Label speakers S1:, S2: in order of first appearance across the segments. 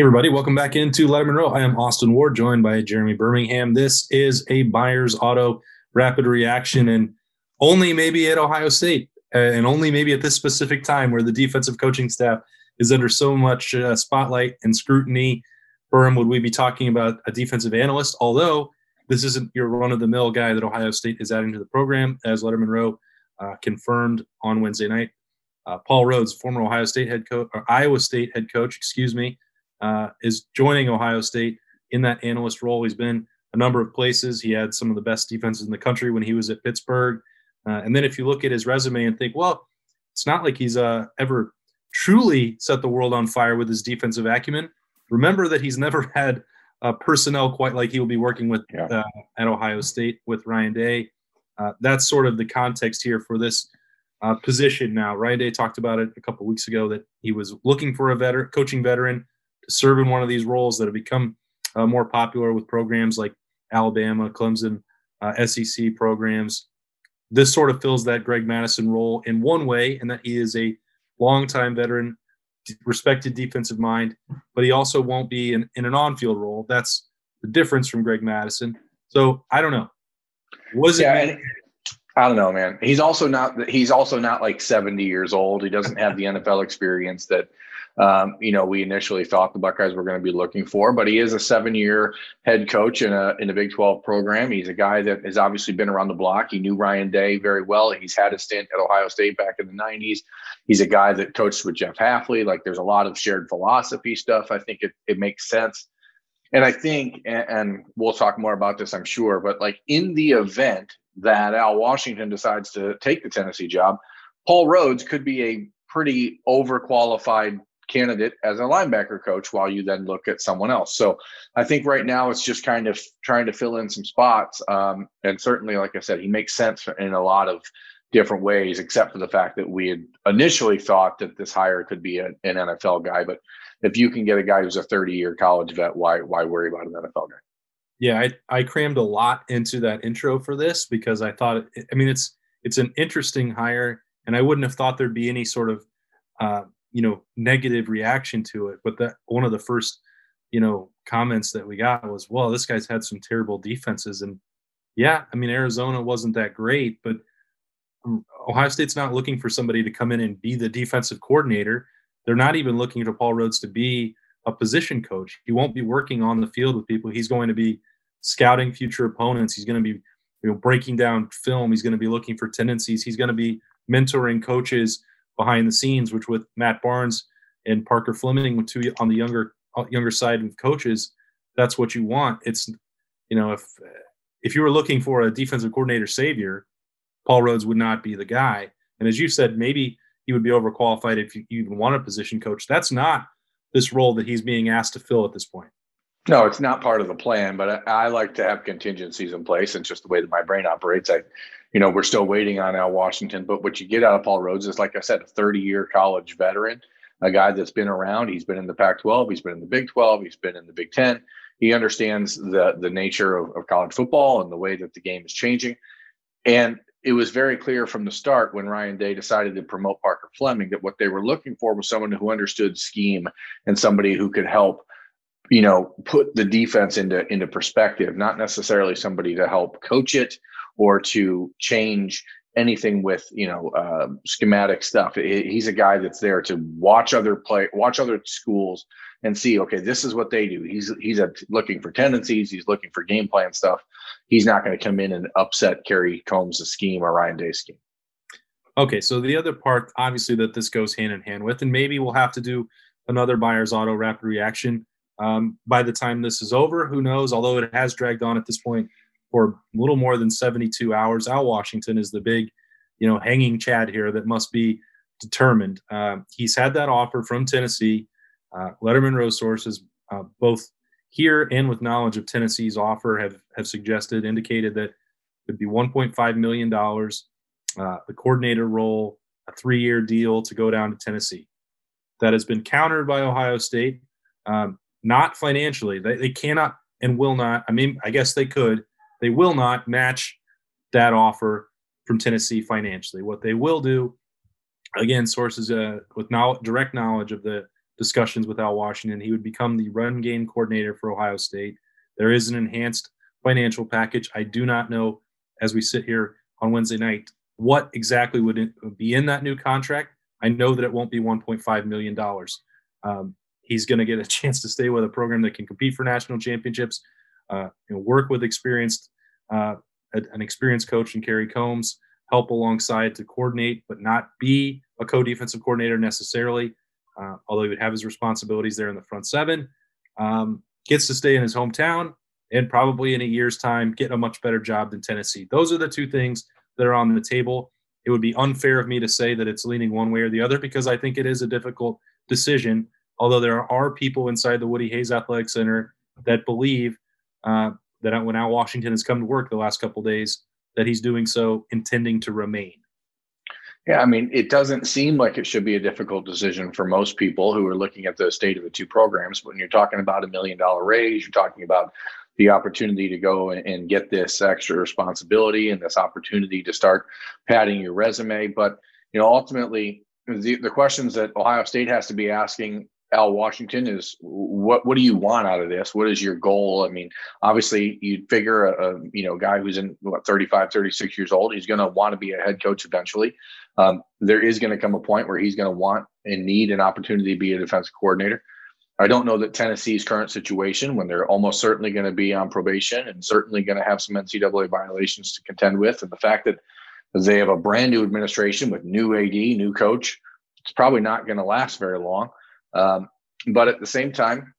S1: Hey, everybody. Welcome back into Lettermen Row. I am Austin Ward, joined by Jeremy Birmingham. This is a Buyers Auto rapid reaction, and only maybe at Ohio State, uh, and only maybe at this specific time where the defensive coaching staff is under so much uh, spotlight and scrutiny. Burham, would we be talking about a defensive analyst? Although this isn't your run of the mill guy that Ohio State is adding to the program, as Lettermen Row uh, confirmed on Wednesday night. Uh, Paul Rhoads, former Ohio State head coach, or Iowa State head coach, excuse me, uh, is joining Ohio State in that analyst role. He's been a number of places. He had some of the best defenses in the country when he was at Pittsburgh. Uh, and then if you look at his resume and think, well, it's not like he's uh, ever truly set the world on fire with his defensive acumen. Remember that he's never had uh, personnel quite like he will be working with yeah. uh, at Ohio State with Ryan Day. Uh, that's sort of the context here for this uh, position now. Ryan Day talked about it a couple weeks ago that he was looking for a veteran, coaching veteran serve in one of these roles that have become uh, more popular with programs like Alabama, Clemson, uh, SEC programs. This sort of fills that Greg Mattison role in one way, and that he is a longtime veteran respected defensive mind, but he also won't be in, in an on-field role. That's the difference from Greg Mattison. So I don't know. Was yeah, it?
S2: I don't know, man. He's also not. He's also not like seventy years old. He doesn't have the NFL experience that um, you know, we initially thought the Buckeyes were going to be looking for. But he is a seven-year head coach in a in a Big 12 program. He's a guy that has obviously been around the block. He knew Ryan Day very well. He's had a stint at Ohio State back in the 90s. He's a guy that coached with Jeff Hafley. Like, there's a lot of shared philosophy stuff. I think it it makes sense. And I think, and, and we'll talk more about this, I'm sure, but like in the event that Al Washington decides to take the Tennessee job, Paul Rhoads could be a pretty overqualified candidate as a linebacker coach while you then look at someone else. So I think right now it's just kind of trying to fill in some spots. Um, and certainly, like I said, he makes sense in a lot of different ways, except for the fact that we had initially thought that this hire could be a, an NFL guy. But if you can get a guy who's a 30 year college vet, why why worry about an NFL guy?
S1: Yeah, I, I crammed a lot into that intro for this because I thought, I mean, it's it's an interesting hire, and I wouldn't have thought there'd be any sort of uh, you know negative reaction to it. But that one of the first you know comments that we got was well this guy's had some terrible defenses. And yeah i mean arizona wasn't that great but um, ohio state's not looking for somebody to come in and be the defensive coordinator. They're not even looking for paul rhoads to be a position coach. He won't be working on the field with people. He's going to be scouting future opponents. He's going to be you know breaking down film. He's going to be looking for tendencies. He's going to be mentoring coaches behind the scenes, which with Matt Barnes and Parker Fleming, with two on the younger uh, younger side of coaches, that's what you want. It's you know if if you were looking for a defensive coordinator savior, Paul Rhoads would not be the guy. And as you said, maybe he would be overqualified if you even want a position coach. That's not this role that he's being asked to fill at this point.
S2: No, it's not part of the plan, but I, I, like to have contingencies in place. It's just the way that my brain operates. I you know, we're still waiting on Al Washington. But what you get out of Paul Rhoads is, like I said, a 30 year college veteran, a guy that's been around. He's been in the Pac 12, he's been in the Big 12, he's been in the Big 10. He understands the, the nature of, of college football and the way that the game is changing. And it was very clear from the start when Ryan Day decided to promote Parker Fleming that what they were looking for was someone who understood scheme and somebody who could help you know put the defense into into perspective not necessarily somebody to help coach it or to change anything with you know uh, schematic stuff. He's a guy that's there to watch other play, watch other schools, and see. Okay, this is what they do. He's he's looking for tendencies. He's looking for game plan stuff. He's not going to come in and upset Kerry Coombs' scheme or Ryan Day's scheme.
S1: Okay, so the other part, obviously, that this goes hand in hand with, and maybe we'll have to do another buyer's auto rapid reaction um, by the time this is over. Who knows? Although it has dragged on at this point for a little more than 72 hours. Al Washington is the big, you know, hanging Chad here that must be determined. Uh, he's had that offer from Tennessee. Uh, Lettermen Row sources, uh, both here and with knowledge of Tennessee's offer, have have suggested, indicated that would be 1.5 million dollars, uh, the coordinator role, a three-year deal to go down to Tennessee. That has been countered by Ohio State, um, not financially. They, they cannot and will not. I mean, I guess they could. They will not match that offer from Tennessee financially. What they will do, again, sources uh, with now direct knowledge of the discussions with Al Washington, he would become the run game coordinator for Ohio State. There is an enhanced financial package. I do not know, as we sit here on Wednesday night, what exactly would be in that new contract. I know that it won't be $1.5 million. Um, he's going to get a chance to stay with a program that can compete for national championships, uh, and work with experienced uh, an experienced coach and Kerry Coombs, help alongside to coordinate, but not be a co-defensive coordinator necessarily. Uh, although he would have his responsibilities there in the front seven, um, gets to stay in his hometown and probably in a year's time get a much better job than Tennessee. Those are the two things that are on the table. It would be unfair of me to say that it's leaning one way or the other because I think it is a difficult decision. Although there are people inside the Woody Hayes Athletic Center that believe uh, that when Al Washington has come to work the last couple days, that he's doing so intending to remain.
S2: Yeah, I mean, it doesn't seem like it should be a difficult decision for most people who are looking at the state of the two programs. When you're talking about a million dollar raise, you're talking about the opportunity to go and get this extra responsibility and this opportunity to start padding your resume. But you know, ultimately, the, the questions that Ohio State has to be asking Al Washington is what what do you want out of this? What is your goal? I mean, obviously you'd figure a, a you know guy who's in what 35, 36 years old, he's going to want to be a head coach eventually. Um, there is going to come a point where he's going to want and need an opportunity to be a defensive coordinator. I don't know that Tennessee's current situation, when they're almost certainly going to be on probation and certainly going to have some NCAA violations to contend with, and the fact that they have a brand new administration with new AD, new coach, it's probably not going to last very long. Um, but at the same time,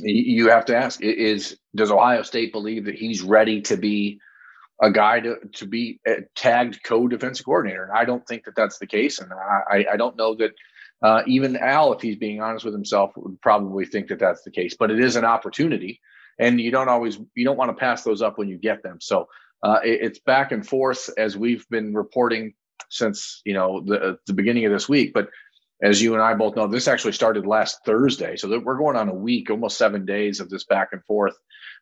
S2: you have to ask: Is does Ohio State believe that he's ready to be a guy to, to be tagged co-defensive coordinator? And I don't think that that's the case, and I, I don't know that uh, even Al, if he's being honest with himself, would probably think that that's the case. But it is an opportunity, and you don't always you don't want to pass those up when you get them. So uh, it, it's back and forth as we've been reporting since you know the the beginning of this week, but as you and I both know, this actually started last Thursday. So we're going on a week, almost seven days of this back and forth,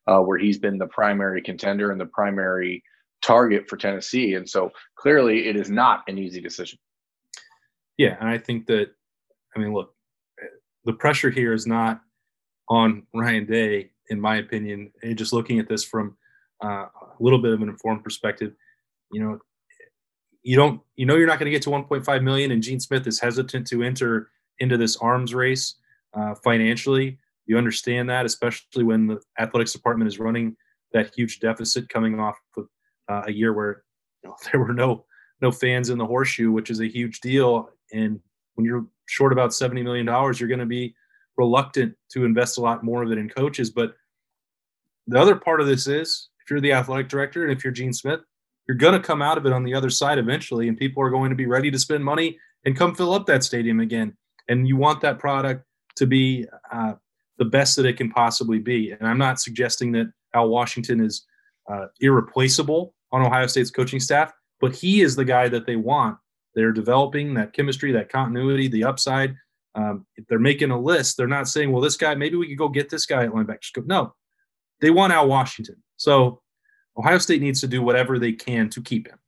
S2: uh, where he's been the primary contender and the primary target for Tennessee. And so clearly it is not an easy decision.
S1: Yeah. And I think that, I mean, look, the pressure here is not on Ryan Day, in my opinion. And just looking at this from uh, a little bit of an informed perspective, you know, you don't you know you're not going to get to 1.5 million and gene smith is hesitant to enter into this arms race uh, financially. You understand that especially when the athletics department is running that huge deficit coming off of uh, a year where you know, there were no no fans in the horseshoe which is a huge deal. And when you're short about 70 million dollars you're going to be reluctant to invest a lot more of it in coaches. But the other part of this is if you're the athletic director and if you're gene smith you're going to come out of it on the other side eventually, and people are going to be ready to spend money and come fill up that stadium again. And you want that product to be uh, the best that it can possibly be. And I'm not suggesting that Al Washington is uh, irreplaceable on Ohio State's coaching staff, but he is the guy that they want. They're developing that chemistry, that continuity, the upside. Um, if they're making a list, they're not saying, well, this guy, maybe we could go get this guy at linebacker. No, they want Al Washington. So Ohio State needs to do whatever they can to keep him.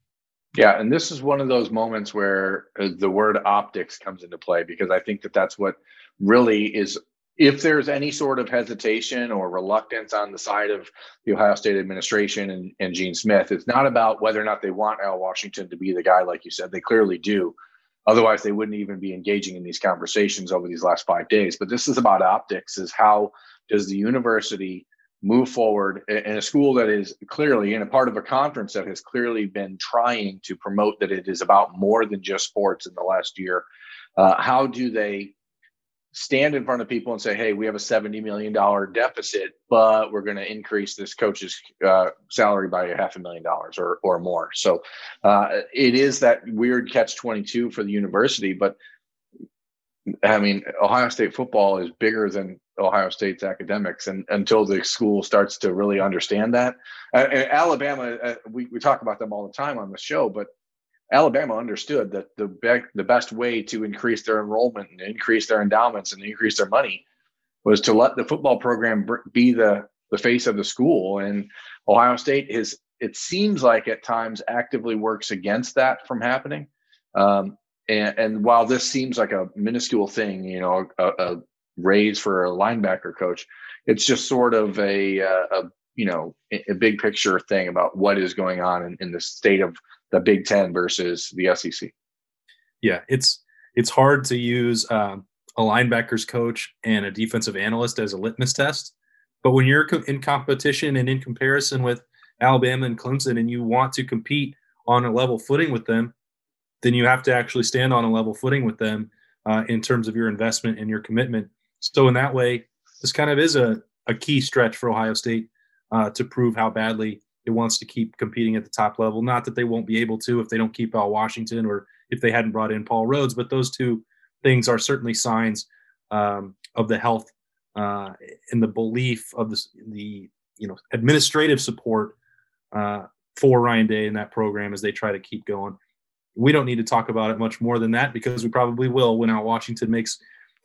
S2: Yeah, and this is one of those moments where uh, the word optics comes into play because I think that that's what really is. If there's any sort of hesitation or reluctance on the side of the Ohio State administration and, and Gene Smith, it's not about whether or not they want Al Washington to be the guy, like you said. They clearly do. Otherwise, they wouldn't even be engaging in these conversations over these last five days. But this is about optics: is how does the university move forward in a school that is clearly in a part of a conference that has clearly been trying to promote that it is about more than just sports in the last year. Uh, how do they stand in front of people and say, "Hey, we have a seventy million dollar deficit, but we're going to increase this coach's uh, salary by a half a million dollars or or more"? So uh, it is that weird catch twenty two for the university, but I mean, Ohio State football is bigger than Ohio State's academics, and until the school starts to really understand that, uh, Alabama, uh, we we talk about them all the time on the show, but Alabama understood that the be- the best way to increase their enrollment and increase their endowments and increase their money was to let the football program be the the face of the school. And Ohio State is it seems like at times actively works against that from happening. Um, and, and, while this seems like a minuscule thing, you know, a, a raise for a linebacker coach, it's just sort of a, a, a you know a big picture thing about what is going on in, in the state of the Big Ten versus the SEC.
S1: Yeah, it's it's hard to use um, a linebackers coach and a defensive analyst as a litmus test, but when you're in competition and in comparison with Alabama and Clemson, and you want to compete on a level footing with them, then you have to actually stand on a level footing with them uh, in terms of your investment and your commitment. So in that way, this kind of is a, a key stretch for Ohio State uh, to prove how badly it wants to keep competing at the top level. Not that they won't be able to if they don't keep Al Washington or if they hadn't brought in Paul Rhoads, but those two things are certainly signs um, of the health uh, and the belief of the, the you know administrative support uh, for Ryan Day and that program as they try to keep going. We don't need to talk about it much more than that because we probably will when Al Washington makes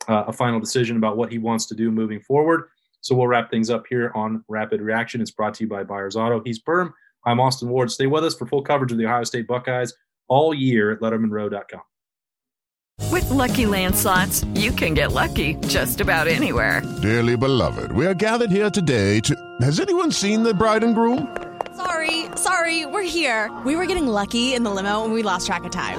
S1: uh, a final decision about what he wants to do moving forward. So we'll wrap things up here on Rapid Reaction. It's brought to you by Buyers Auto. He's Berm. I'm Austin Ward. Stay with us for full coverage of the Ohio State Buckeyes all year at LettermenRow.com.
S3: With lucky landslots, you can get lucky just about anywhere.
S4: Dearly beloved, we are gathered here today to. Has anyone seen the bride and groom?
S5: Sorry, sorry, we're here. We were getting lucky in the limo and we lost track of time.